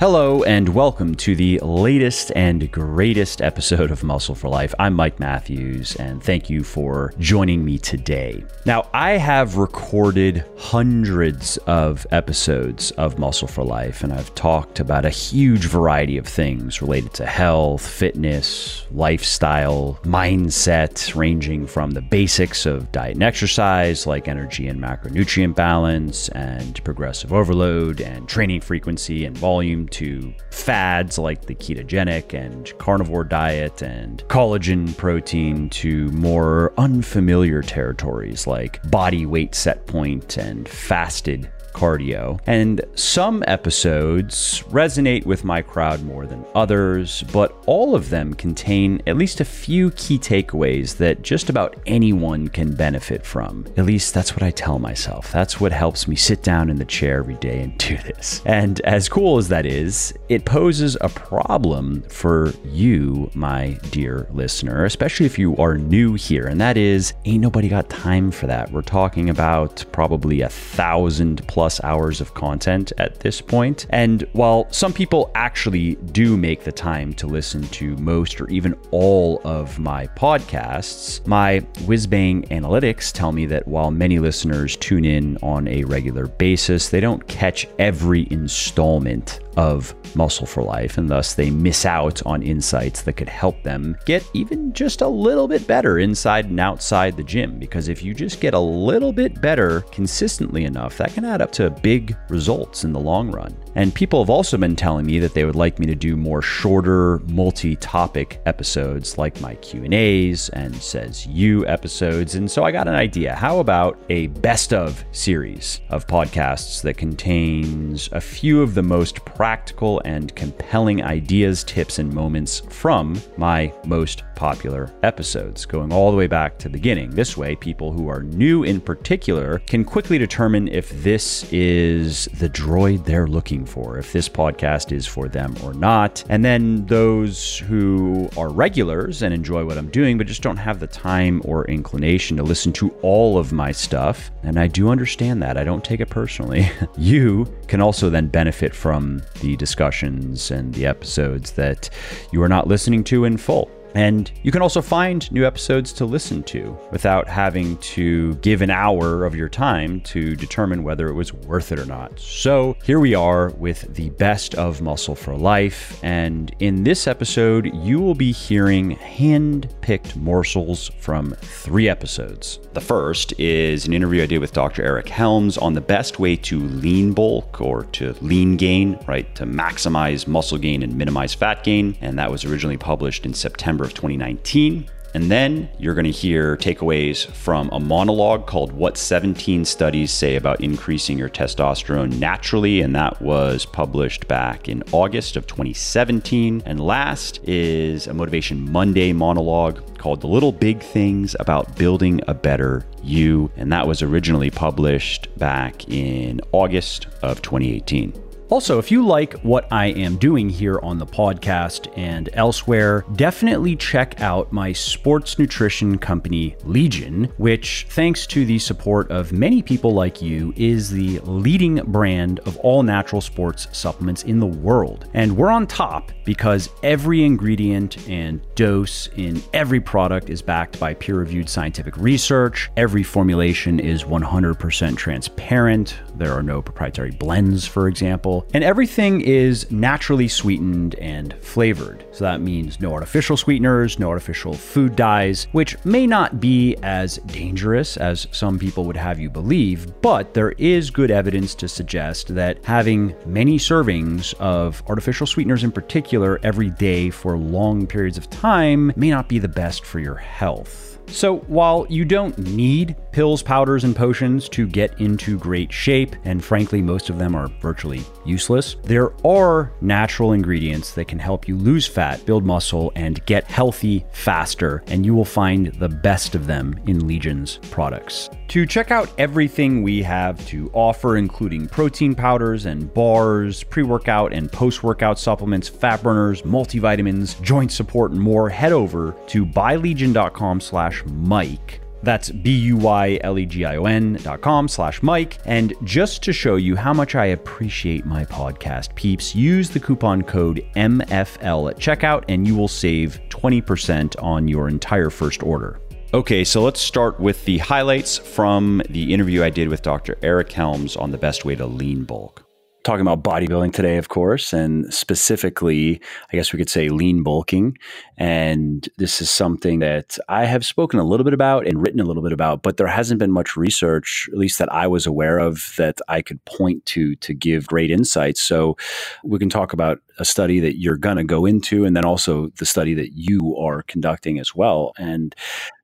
Hello, and welcome to the latest and greatest episode of Muscle for Life. I'm Mike Matthews, and thank you for joining me today. Now, I have recorded hundreds of episodes of Muscle for Life, and I've talked about a huge variety of things related to health, fitness, lifestyle, mindset, ranging from the basics of diet and exercise, like energy and macronutrient balance, and progressive overload, and training frequency and volume to fads like the ketogenic and carnivore diet and collagen protein to more unfamiliar territories like body weight set point and fasted cardio. And some episodes resonate with my crowd more than others, but all of them contain at least a few key takeaways that just about anyone can benefit from. At least that's what I tell myself. That's what helps me sit down in the chair every day and do this. And as cool as that is, it poses a problem for you, my dear listener, especially if you are new here. And that is, ain't nobody got time for that. We're talking about probably a thousand plus plus hours of content at this point. And while some people actually do make the time to listen to most or even all of my podcasts, my whizbang analytics tell me that while many listeners tune in on a regular basis, they don't catch every installment of Muscle for Life, and thus they miss out on insights that could help them get even just a little bit better inside and outside the gym. Because if you just get a little bit better consistently enough, that can add up to big results in the long run. And people have also been telling me that they would like me to do more shorter, multi-topic episodes like my Q&As and says you episodes. And so I got an idea. How about a best of series of podcasts that contains a few of the most practical and compelling ideas, tips, and moments from my most popular episodes, going all the way back to the beginning. This way, people who are new in particular can quickly determine if this is the droid they're looking for, if this podcast is for them or not. And then those who are regulars and enjoy what I'm doing, but just don't have the time or inclination to listen to all of my stuff, and I do understand that. I don't take it personally. you can also then benefit from the discussions and the episodes that you are not listening to in full. And you can also find new episodes to listen to without having to give an hour of your time to determine whether it was worth it or not. So here we are with the best of Muscle for Life. And in this episode, you will be hearing hand picked morsels from three episodes. The first is an interview I did with Dr. Eric Helms on the best way to lean bulk or to lean gain, right? To maximize muscle gain and minimize fat gain. And that was originally published in September September of 2019. And then you're going to hear takeaways from a monologue called What 17 Studies Say About Increasing Your Testosterone Naturally. And that was published back in August of 2017. And last is a Motivation Monday monologue called The Little Big Things About Building a Better You. And that was originally published back in August of 2018. Also, if you like what I am doing here on the podcast and elsewhere, definitely check out my sports nutrition company, Legion, which, thanks to the support of many people like you, is the leading brand of all natural sports supplements in the world. And we're on top because every ingredient and dose in every product is backed by peer reviewed scientific research. Every formulation is 100% transparent. There are no proprietary blends, for example and everything is naturally sweetened and flavored. So that means no artificial sweeteners, no artificial food dyes, which may not be as dangerous as some people would have you believe, but there is good evidence to suggest that having many servings of artificial sweeteners in particular every day for long periods of time may not be the best for your health. So, while you don't need pills, powders, and potions to get into great shape, and frankly, most of them are virtually useless, there are natural ingredients that can help you lose fat, build muscle, and get healthy faster, and you will find the best of them in Legion's products. To check out everything we have to offer, including protein powders and bars, pre workout and post workout supplements, fat burners, multivitamins, joint support, and more, head over to buylegion.com slash Mike That's B-U-Y-L-E-G-I-O-N dot com slash Mike. And just to show you how much I appreciate my podcast peeps, use the coupon code MFL at checkout and you will save 20% on your entire first order. Okay, so let's start with the highlights from the interview I did with Dr. Eric Helms on the best way to lean bulk talking about bodybuilding today, of course, and specifically, I guess we could say lean bulking. And this is something that I have spoken a little bit about and written a little bit about, but there hasn't been much research, at least that I was aware of, that I could point to to give great insights. So we can talk about a study that you're going to go into, and then also the study that you are conducting as well. And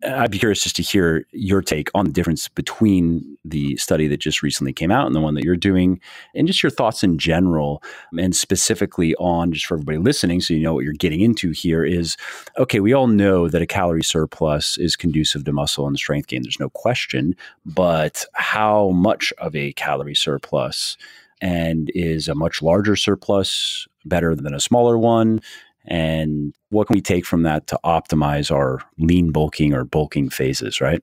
uh, I'd be curious just to hear your take on the difference between the study that just recently came out and the one that you're doing, and just your thoughts in general, and specifically on just for everybody listening, so you know what you're getting into here is okay, we all know that a calorie surplus is conducive to muscle and strength gain. There's no question, but how much of a calorie surplus? And is a much larger surplus better than a smaller one? and what can we take from that to optimize our lean bulking or bulking phases right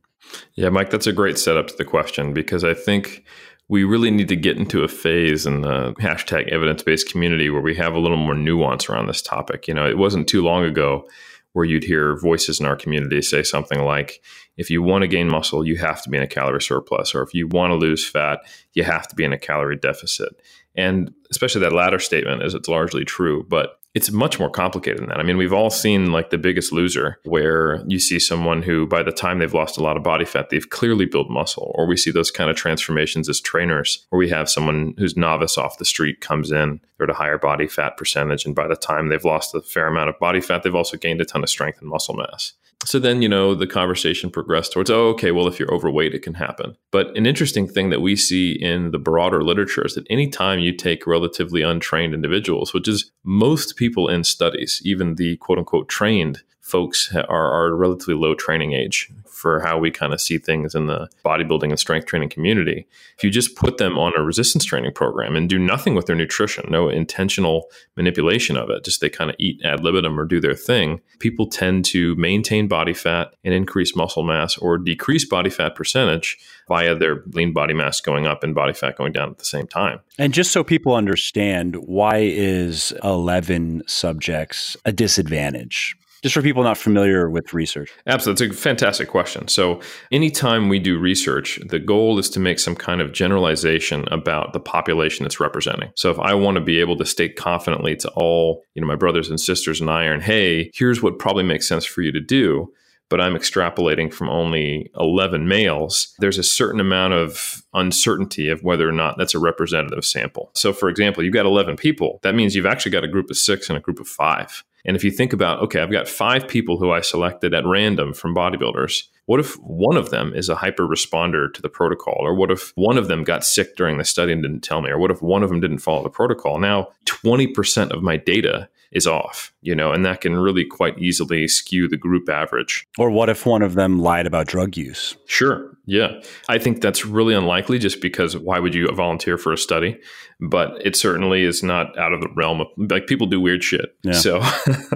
yeah mike that's a great setup to the question because i think we really need to get into a phase in the hashtag evidence-based community where we have a little more nuance around this topic you know it wasn't too long ago where you'd hear voices in our community say something like if you want to gain muscle you have to be in a calorie surplus or if you want to lose fat you have to be in a calorie deficit and especially that latter statement is it's largely true but it's much more complicated than that. I mean, we've all seen like the biggest loser where you see someone who by the time they've lost a lot of body fat, they've clearly built muscle. Or we see those kind of transformations as trainers where we have someone who's novice off the street comes in, they're at a higher body fat percentage. And by the time they've lost a fair amount of body fat, they've also gained a ton of strength and muscle mass. So then, you know, the conversation progressed towards, oh, okay, well, if you're overweight, it can happen. But an interesting thing that we see in the broader literature is that anytime you take relatively untrained individuals, which is most people in studies, even the quote unquote trained folks are, are relatively low training age for how we kind of see things in the bodybuilding and strength training community. If you just put them on a resistance training program and do nothing with their nutrition, no intentional manipulation of it, just they kind of eat ad libitum or do their thing, people tend to maintain body fat and increase muscle mass or decrease body fat percentage via their lean body mass going up and body fat going down at the same time. And just so people understand, why is 11 subjects a disadvantage? Just for people not familiar with research? Absolutely. It's a fantastic question. So, anytime we do research, the goal is to make some kind of generalization about the population it's representing. So, if I want to be able to state confidently to all, you know, my brothers and sisters in iron, hey, here's what probably makes sense for you to do, but I'm extrapolating from only 11 males, there's a certain amount of uncertainty of whether or not that's a representative sample. So, for example, you've got 11 people. That means you've actually got a group of six and a group of five. And if you think about, okay, I've got five people who I selected at random from bodybuilders. What if one of them is a hyper responder to the protocol? Or what if one of them got sick during the study and didn't tell me? Or what if one of them didn't follow the protocol? Now, 20% of my data is off, you know, and that can really quite easily skew the group average. Or what if one of them lied about drug use? Sure. Yeah. I think that's really unlikely just because why would you volunteer for a study? But it certainly is not out of the realm of like people do weird shit. Yeah. So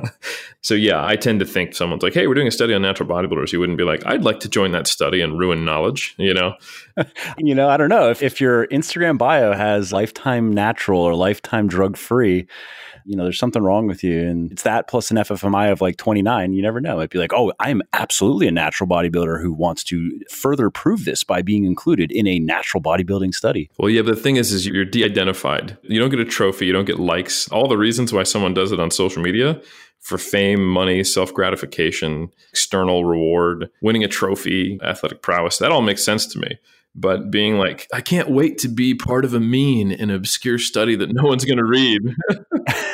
so yeah, I tend to think someone's like, "Hey, we're doing a study on natural bodybuilders." You wouldn't be like, "I'd like to join that study and ruin knowledge," you know. you know, I don't know if if your Instagram bio has lifetime natural or lifetime drug free, you know, there's something wrong with you. And it's that plus an FFMI of like 29. You never know. It'd be like, oh, I'm absolutely a natural bodybuilder who wants to further prove this by being included in a natural bodybuilding study. Well, yeah, but the thing is, is you're de-identified. You don't get a trophy. You don't get likes. All the reasons why someone does it on social media for fame, money, self gratification, external reward, winning a trophy, athletic prowess, that all makes sense to me but being like, I can't wait to be part of a mean and obscure study that no one's going to read.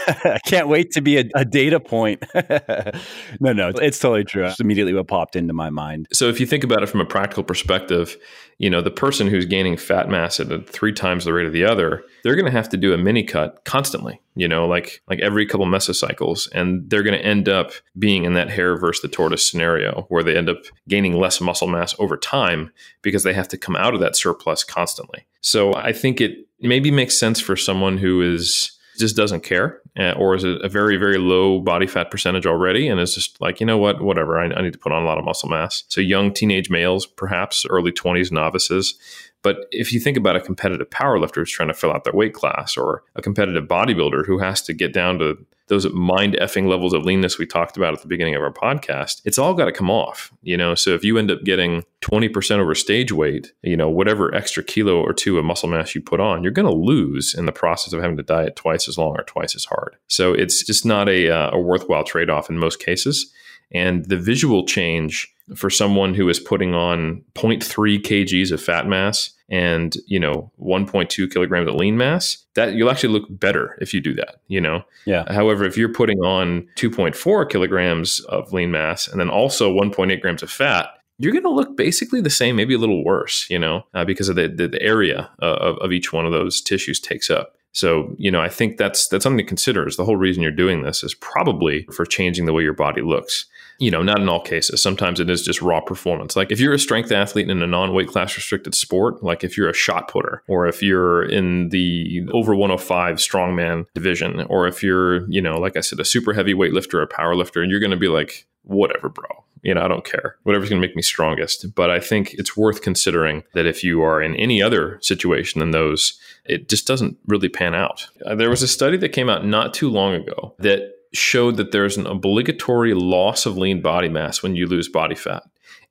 I can't wait to be a, a data point. no, no, it's totally true. It's immediately what popped into my mind. So if you think about it from a practical perspective, you know, the person who's gaining fat mass at three times the rate of the other, they're going to have to do a mini cut constantly, you know, like like every couple mesocycles, and they're going to end up being in that hare versus the tortoise scenario where they end up gaining less muscle mass over time because they have to come out of that surplus constantly. So I think it maybe makes sense for someone who is just doesn't care uh, or is it a very very low body fat percentage already? And is just like you know what whatever I, I need to put on a lot of muscle mass. So young teenage males perhaps early 20s novices. But if you think about a competitive powerlifter who's trying to fill out their weight class or a competitive bodybuilder who has to get down to those mind effing levels of leanness we talked about at the beginning of our podcast, it's all got to come off, you know? So if you end up getting 20% over stage weight, you know, whatever extra kilo or two of muscle mass you put on, you're going to lose in the process of having to diet twice as long or twice as hard. So it's just not a, uh, a worthwhile trade off in most cases. And the visual change for someone who is putting on 0.3 kgs of fat mass and you know 1.2 kilograms of lean mass that you'll actually look better if you do that you know? Yeah. However if you're putting on 2.4 kilograms of lean mass and then also 1.8 grams of fat you're going to look basically the same maybe a little worse you know uh, because of the, the, the area uh, of, of each one of those tissues takes up so, you know, I think that's that's something to consider. Is the whole reason you're doing this is probably for changing the way your body looks. You know, not in all cases. Sometimes it is just raw performance. Like if you're a strength athlete in a non-weight class restricted sport, like if you're a shot putter, or if you're in the over 105 strongman division, or if you're, you know, like I said, a super heavy weightlifter, or a power lifter, and you're going to be like, whatever, bro. You know, I don't care. Whatever's going to make me strongest. But I think it's worth considering that if you are in any other situation than those, it just doesn't really pan out. Uh, there was a study that came out not too long ago that showed that there's an obligatory loss of lean body mass when you lose body fat.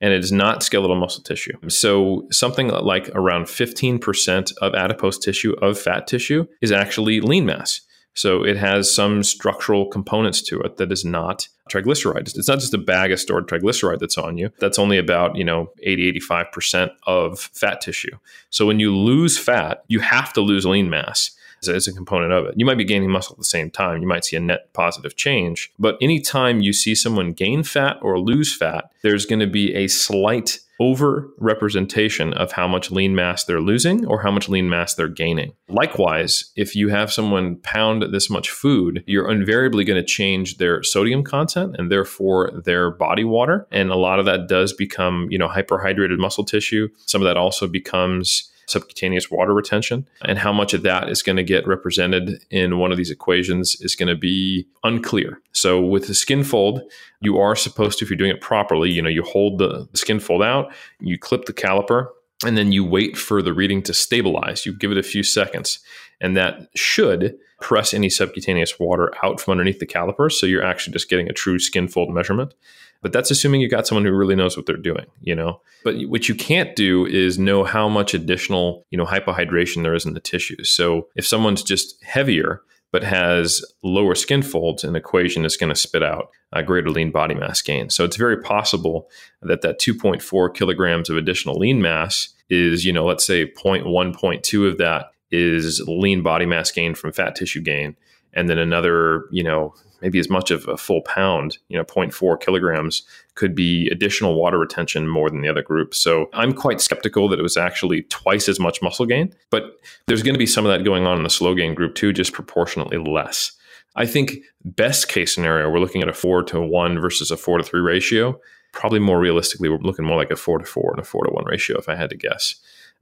And it is not skeletal muscle tissue. So, something like around 15% of adipose tissue, of fat tissue, is actually lean mass. So it has some structural components to it that is not triglycerides. It's not just a bag of stored triglyceride that's on you. That's only about, you know, 80, 85% of fat tissue. So when you lose fat, you have to lose lean mass as a component of it. You might be gaining muscle at the same time. You might see a net positive change. But anytime you see someone gain fat or lose fat, there's going to be a slight over representation of how much lean mass they're losing or how much lean mass they're gaining. Likewise, if you have someone pound this much food, you're invariably going to change their sodium content and therefore their body water. And a lot of that does become, you know, hyperhydrated muscle tissue. Some of that also becomes subcutaneous water retention. And how much of that is going to get represented in one of these equations is going to be unclear. So with the skin fold, you are supposed to, if you're doing it properly, you know, you hold the skin fold out, you clip the caliper, and then you wait for the reading to stabilize. You give it a few seconds, and that should press any subcutaneous water out from underneath the caliper. So you're actually just getting a true skin fold measurement. But that's assuming you've got someone who really knows what they're doing, you know. But what you can't do is know how much additional, you know, hypohydration there is in the tissues. So if someone's just heavier but has lower skin folds, an equation is going to spit out a greater lean body mass gain. So it's very possible that that 2.4 kilograms of additional lean mass is, you know, let's say 0.1, 0.2 of that is lean body mass gain from fat tissue gain. And then another, you know, maybe as much of a full pound, you know, 0.4 kilograms could be additional water retention more than the other group. So I'm quite skeptical that it was actually twice as much muscle gain, but there's going to be some of that going on in the slow gain group too, just proportionately less. I think best case scenario, we're looking at a four to one versus a four to three ratio. Probably more realistically, we're looking more like a four to four and a four to one ratio, if I had to guess.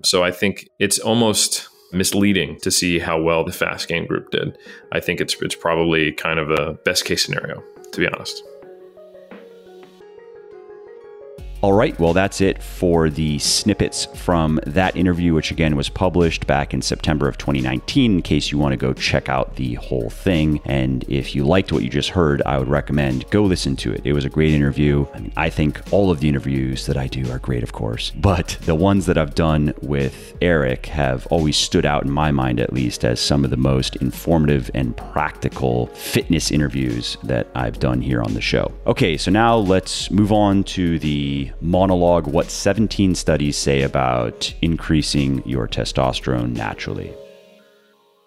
So I think it's almost misleading to see how well the fast gain group did. I think it's it's probably kind of a best case scenario, to be honest. All right, well, that's it for the snippets from that interview, which again was published back in September of 2019, in case you want to go check out the whole thing. And if you liked what you just heard, I would recommend go listen to it. It was a great interview. I mean, I think all of the interviews that I do are great, of course, but the ones that I've done with Eric have always stood out in my mind, at least, as some of the most informative and practical fitness interviews that I've done here on the show. Okay, so now let's move on to the monologue what 17 studies say about increasing your testosterone naturally.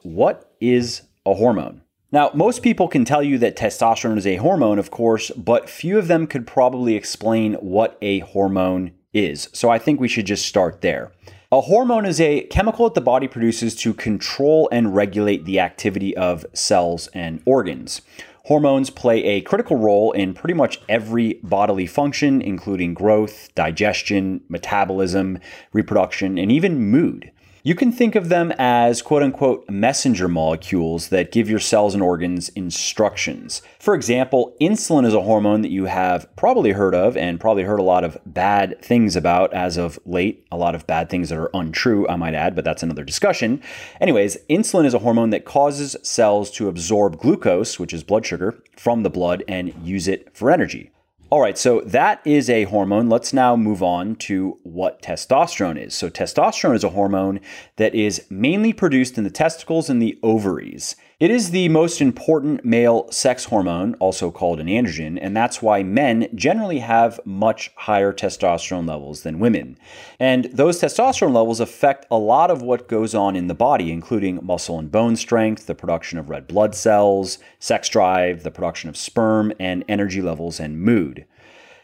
What is a hormone? Now, most people can tell you that testosterone is a hormone, of course, but few of them could probably explain what a hormone is. So I think we should just start there. A hormone is a chemical that the body produces to control and regulate the activity of cells and organs. Hormones play a critical role in pretty much every bodily function, including growth, digestion, metabolism, reproduction, and even mood. You can think of them as quote unquote messenger molecules that give your cells and organs instructions. For example, insulin is a hormone that you have probably heard of and probably heard a lot of bad things about as of late. A lot of bad things that are untrue, I might add, but that's another discussion. Anyways, insulin is a hormone that causes cells to absorb glucose, which is blood sugar, from the blood and use it for energy. All right, so that is a hormone. Let's now move on to what testosterone is. So, testosterone is a hormone that is mainly produced in the testicles and the ovaries. It is the most important male sex hormone, also called an androgen, and that's why men generally have much higher testosterone levels than women. And those testosterone levels affect a lot of what goes on in the body, including muscle and bone strength, the production of red blood cells, sex drive, the production of sperm, and energy levels and mood.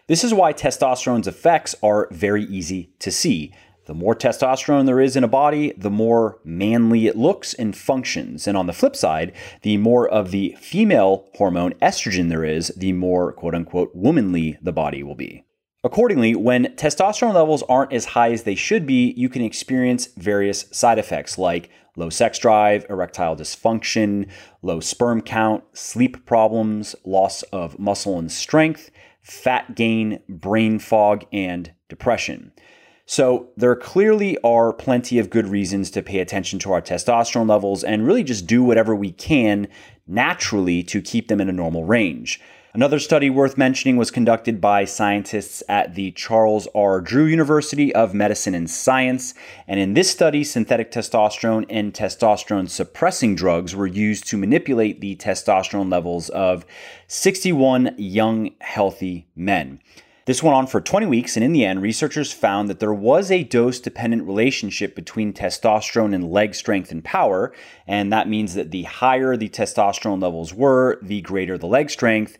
This is why testosterone's effects are very easy to see. The more testosterone there is in a body, the more manly it looks and functions. And on the flip side, the more of the female hormone estrogen there is, the more quote unquote womanly the body will be. Accordingly, when testosterone levels aren't as high as they should be, you can experience various side effects like low sex drive, erectile dysfunction, low sperm count, sleep problems, loss of muscle and strength, fat gain, brain fog, and depression. So, there clearly are plenty of good reasons to pay attention to our testosterone levels and really just do whatever we can naturally to keep them in a normal range. Another study worth mentioning was conducted by scientists at the Charles R. Drew University of Medicine and Science. And in this study, synthetic testosterone and testosterone suppressing drugs were used to manipulate the testosterone levels of 61 young, healthy men. This went on for 20 weeks, and in the end, researchers found that there was a dose dependent relationship between testosterone and leg strength and power. And that means that the higher the testosterone levels were, the greater the leg strength.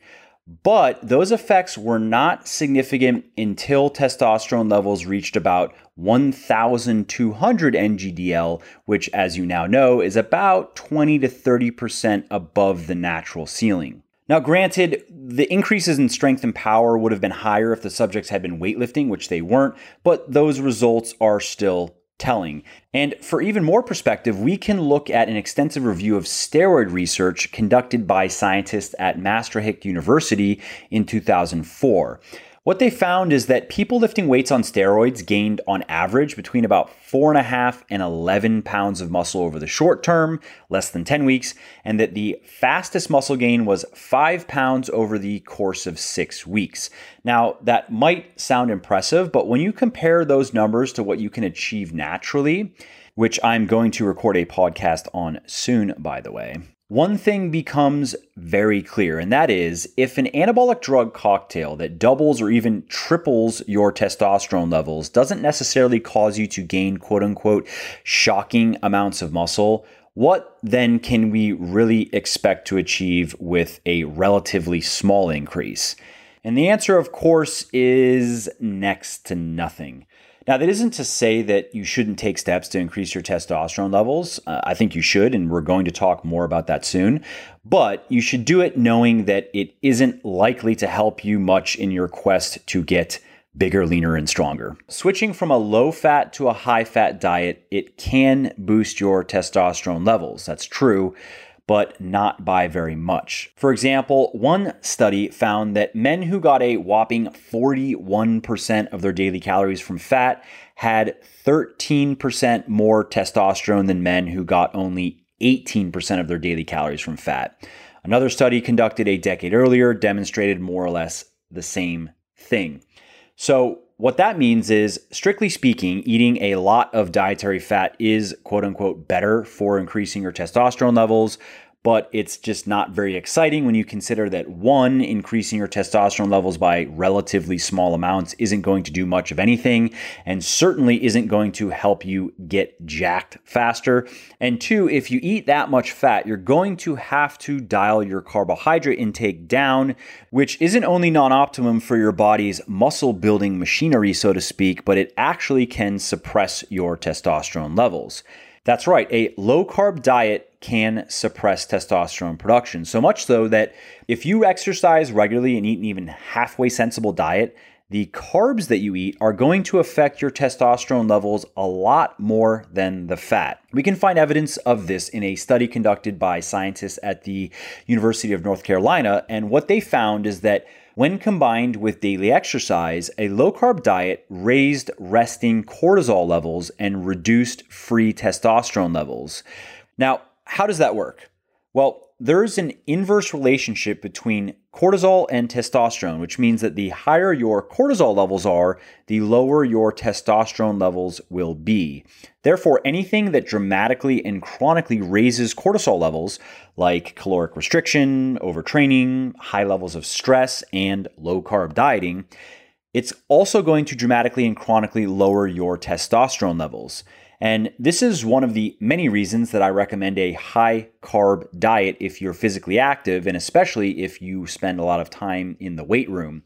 But those effects were not significant until testosterone levels reached about 1,200 NGDL, which, as you now know, is about 20 to 30% above the natural ceiling. Now, granted, the increases in strength and power would have been higher if the subjects had been weightlifting, which they weren't, but those results are still telling. And for even more perspective, we can look at an extensive review of steroid research conducted by scientists at Maastricht University in 2004. What they found is that people lifting weights on steroids gained on average between about four and a half and 11 pounds of muscle over the short term, less than 10 weeks, and that the fastest muscle gain was five pounds over the course of six weeks. Now, that might sound impressive, but when you compare those numbers to what you can achieve naturally, which I'm going to record a podcast on soon, by the way, one thing becomes very clear, and that is if an anabolic drug cocktail that doubles or even triples your testosterone levels doesn't necessarily cause you to gain quote unquote shocking amounts of muscle, what then can we really expect to achieve with a relatively small increase? And the answer, of course, is next to nothing. Now, that isn't to say that you shouldn't take steps to increase your testosterone levels. Uh, I think you should, and we're going to talk more about that soon. But you should do it knowing that it isn't likely to help you much in your quest to get bigger, leaner, and stronger. Switching from a low fat to a high fat diet, it can boost your testosterone levels. That's true but not by very much. For example, one study found that men who got a whopping 41% of their daily calories from fat had 13% more testosterone than men who got only 18% of their daily calories from fat. Another study conducted a decade earlier demonstrated more or less the same thing. So, what that means is, strictly speaking, eating a lot of dietary fat is quote unquote better for increasing your testosterone levels, but it's just not very exciting when you consider that one, increasing your testosterone levels by relatively small amounts isn't going to do much of anything, and certainly isn't going to help you get jacked faster. And two, if you eat that much fat, you're going to have to dial your carbohydrate intake down, which isn't only non optimum for your body's muscle building machinery, so to speak, but it actually can suppress your testosterone levels. That's right, a low carb diet can suppress testosterone production. So much so that if you exercise regularly and eat an even halfway sensible diet, the carbs that you eat are going to affect your testosterone levels a lot more than the fat. We can find evidence of this in a study conducted by scientists at the University of North Carolina, and what they found is that when combined with daily exercise, a low carb diet raised resting cortisol levels and reduced free testosterone levels. Now, how does that work? Well, there's an inverse relationship between cortisol and testosterone, which means that the higher your cortisol levels are, the lower your testosterone levels will be. Therefore, anything that dramatically and chronically raises cortisol levels, like caloric restriction, overtraining, high levels of stress, and low carb dieting, it's also going to dramatically and chronically lower your testosterone levels. And this is one of the many reasons that I recommend a high carb diet if you're physically active, and especially if you spend a lot of time in the weight room.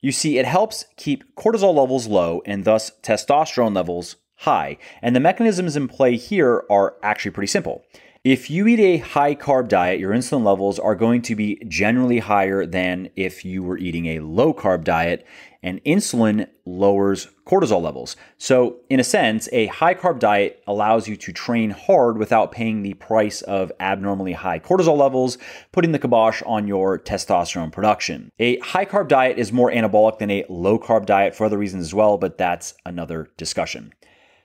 You see, it helps keep cortisol levels low and thus testosterone levels high. And the mechanisms in play here are actually pretty simple. If you eat a high carb diet, your insulin levels are going to be generally higher than if you were eating a low carb diet, and insulin lowers cortisol levels. So, in a sense, a high carb diet allows you to train hard without paying the price of abnormally high cortisol levels, putting the kibosh on your testosterone production. A high carb diet is more anabolic than a low carb diet for other reasons as well, but that's another discussion.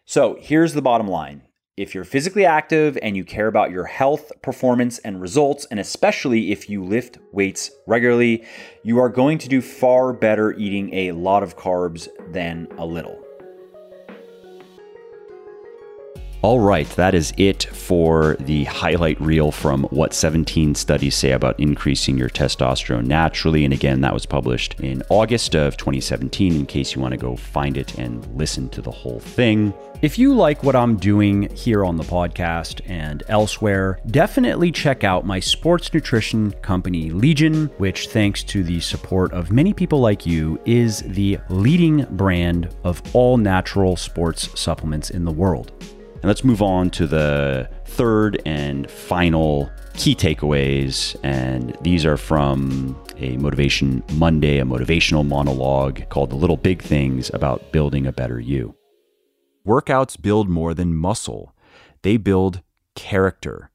So, here's the bottom line if you're physically active and you care about your health, performance, and results, and especially if you lift weights regularly, you are going to do far better eating a lot of carbs than a little. All right, that is it for the highlight reel from what 17 studies say about increasing your testosterone naturally. And again, that was published in August of 2017 in case you want to go find it and listen to the whole thing. If you like what I'm doing here on the podcast and elsewhere, definitely check out my sports nutrition company, Legion, which, thanks to the support of many people like you, is the leading brand of all natural sports supplements in the world. And let's move on to the third and final key takeaways. And these are from a Motivation Monday, a motivational monologue called The Little Big Things About Building a Better You. Workouts build more than muscle, they build character.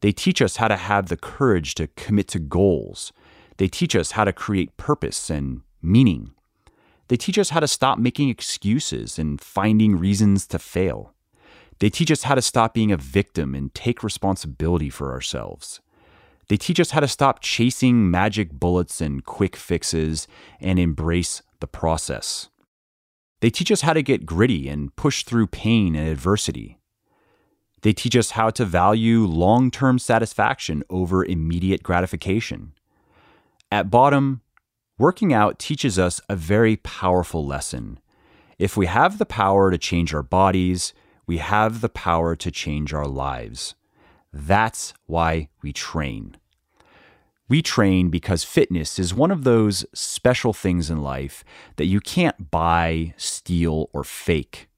They teach us how to have the courage to commit to goals. They teach us how to create purpose and meaning. They teach us how to stop making excuses and finding reasons to fail. They teach us how to stop being a victim and take responsibility for ourselves. They teach us how to stop chasing magic bullets and quick fixes and embrace the process. They teach us how to get gritty and push through pain and adversity. They teach us how to value long term satisfaction over immediate gratification. At bottom, working out teaches us a very powerful lesson. If we have the power to change our bodies, we have the power to change our lives. That's why we train. We train because fitness is one of those special things in life that you can't buy, steal, or fake.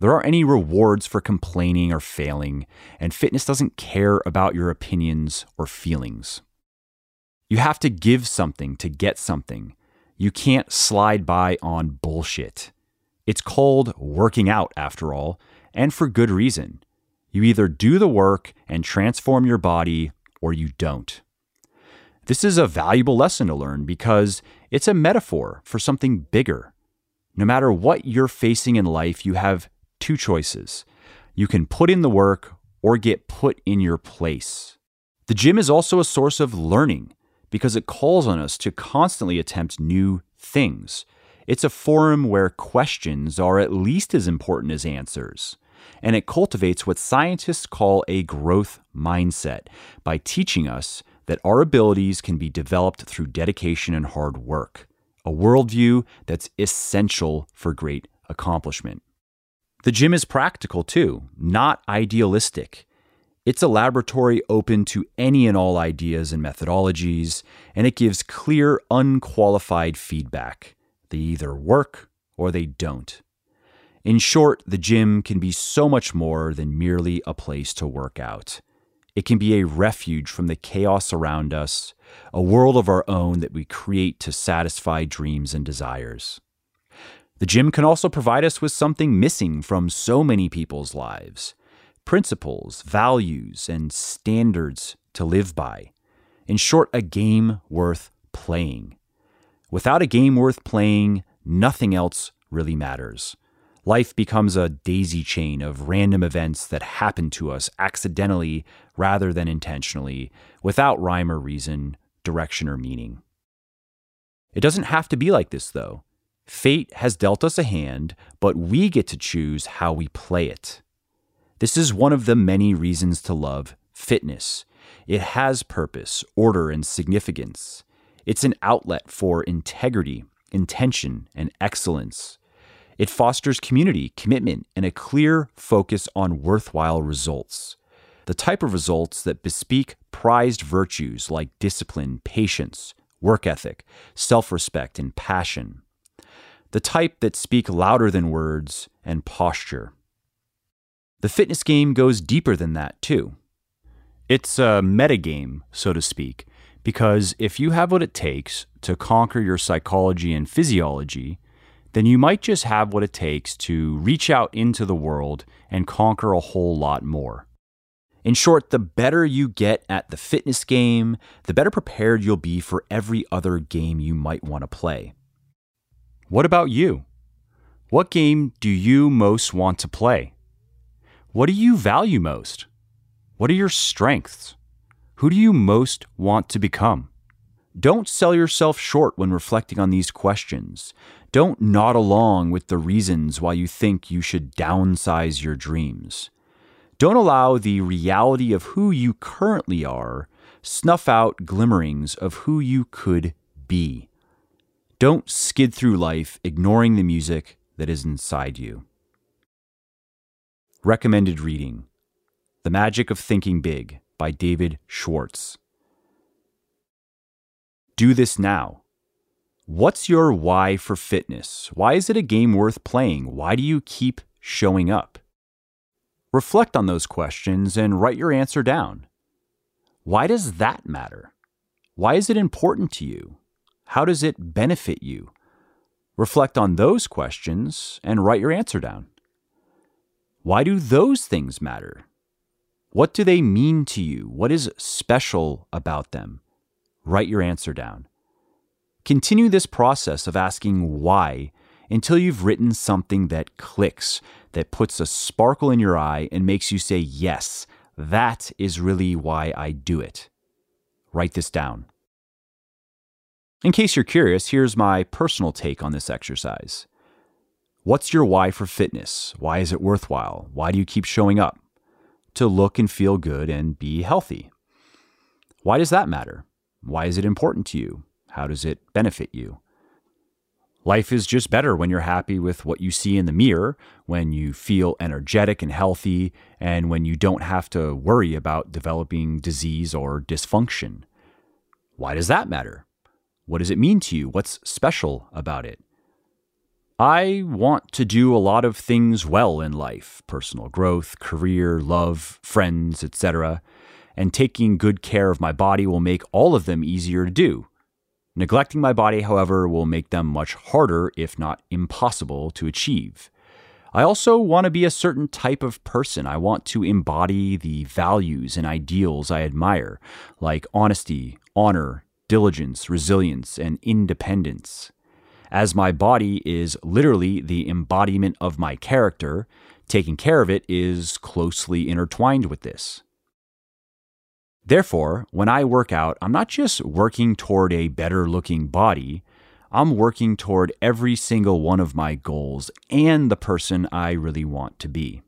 There aren't any rewards for complaining or failing, and fitness doesn't care about your opinions or feelings. You have to give something to get something. You can't slide by on bullshit. It's called working out, after all, and for good reason. You either do the work and transform your body or you don't. This is a valuable lesson to learn because it's a metaphor for something bigger. No matter what you're facing in life, you have two choices. You can put in the work or get put in your place. The gym is also a source of learning because it calls on us to constantly attempt new things. It's a forum where questions are at least as important as answers and it cultivates what scientists call a growth mindset by teaching us that our abilities can be developed through dedication and hard work, a worldview that's essential for great accomplishment. The gym is practical too, not idealistic. It's a laboratory open to any and all ideas and methodologies, and it gives clear, unqualified feedback. They either work or they don't. In short, the gym can be so much more than merely a place to work out. It can be a refuge from the chaos around us, a world of our own that we create to satisfy dreams and desires. The gym can also provide us with something missing from so many people's lives principles, values, and standards to live by. In short, a game worth playing. Without a game worth playing, nothing else really matters. Life becomes a daisy chain of random events that happen to us accidentally rather than intentionally, without rhyme or reason, direction or meaning. It doesn't have to be like this, though. Fate has dealt us a hand, but we get to choose how we play it. This is one of the many reasons to love fitness. It has purpose, order, and significance. It's an outlet for integrity, intention, and excellence. It fosters community, commitment, and a clear focus on worthwhile results. The type of results that bespeak prized virtues like discipline, patience, work ethic, self respect, and passion. The type that speak louder than words and posture. The fitness game goes deeper than that, too. It's a metagame, so to speak, because if you have what it takes to conquer your psychology and physiology, then you might just have what it takes to reach out into the world and conquer a whole lot more. In short, the better you get at the fitness game, the better prepared you'll be for every other game you might want to play. What about you? What game do you most want to play? What do you value most? What are your strengths? Who do you most want to become? Don't sell yourself short when reflecting on these questions. Don't nod along with the reasons why you think you should downsize your dreams. Don't allow the reality of who you currently are snuff out glimmerings of who you could be. Don't skid through life ignoring the music that is inside you. Recommended reading The Magic of Thinking Big by David Schwartz. Do this now. What's your why for fitness? Why is it a game worth playing? Why do you keep showing up? Reflect on those questions and write your answer down. Why does that matter? Why is it important to you? How does it benefit you? Reflect on those questions and write your answer down. Why do those things matter? What do they mean to you? What is special about them? Write your answer down. Continue this process of asking why until you've written something that clicks, that puts a sparkle in your eye and makes you say, Yes, that is really why I do it. Write this down. In case you're curious, here's my personal take on this exercise. What's your why for fitness? Why is it worthwhile? Why do you keep showing up? To look and feel good and be healthy. Why does that matter? Why is it important to you? How does it benefit you? Life is just better when you're happy with what you see in the mirror, when you feel energetic and healthy, and when you don't have to worry about developing disease or dysfunction. Why does that matter? What does it mean to you? What's special about it? I want to do a lot of things well in life personal growth, career, love, friends, etc. And taking good care of my body will make all of them easier to do. Neglecting my body, however, will make them much harder, if not impossible, to achieve. I also want to be a certain type of person. I want to embody the values and ideals I admire, like honesty, honor, diligence, resilience, and independence. As my body is literally the embodiment of my character, taking care of it is closely intertwined with this. Therefore, when I work out, I'm not just working toward a better looking body, I'm working toward every single one of my goals and the person I really want to be.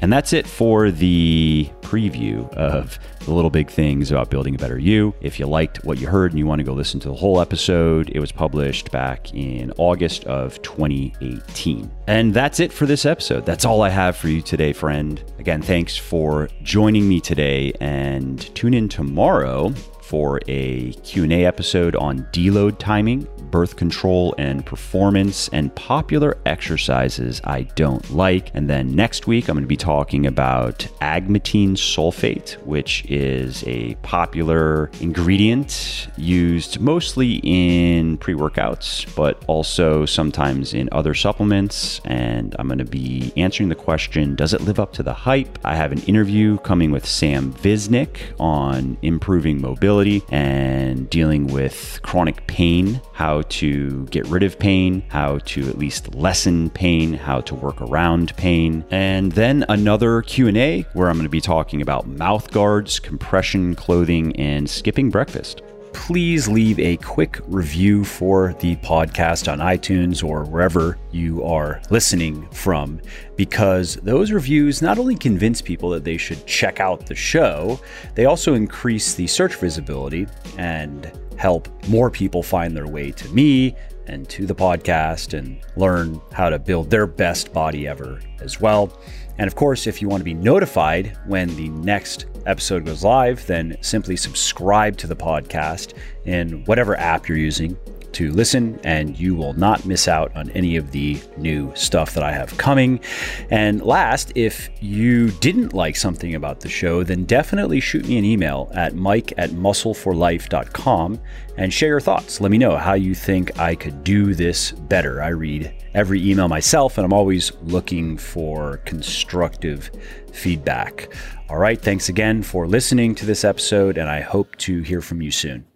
And that's it for the preview of the little big things about building a better you. If you liked what you heard and you want to go listen to the whole episode, it was published back in August of 2018. And that's it for this episode. That's all I have for you today, friend. Again, thanks for joining me today and tune in tomorrow for a Q&A episode on deload timing, birth control and performance, and popular exercises I don't like. And then next week, I'm going to be talking about agmatine sulfate, which is a popular ingredient used mostly in pre workouts, but also sometimes in other supplements. And I'm going to be answering the question Does it live up to the hype? I have an interview coming with Sam Visnic on improving mobility and dealing with chronic pain, how to get rid of pain, how to at least lessen pain, how to work around pain, and then another Q&A where I'm going to be talking about mouth guards, compression clothing, and skipping breakfast please leave a quick review for the podcast on iTunes or wherever you are listening from, because those reviews not only convince people that they should check out the show, they also increase the search visibility and help more people find their way to me and to the podcast and learn how to build their best body ever as well. And of course, if you want to be notified when the next episode goes live, then simply subscribe to the podcast in whatever app you're using to listen, and you will not miss out on any of the new stuff that I have coming. And last, if you didn't like something about the show, then definitely shoot me an email at mike at muscleforlife.com and share your thoughts. Let me know how you think I could do this better. I read every email myself, and I'm always looking for constructive feedback. All right, thanks again for listening to this episode, and I hope to hear from you soon.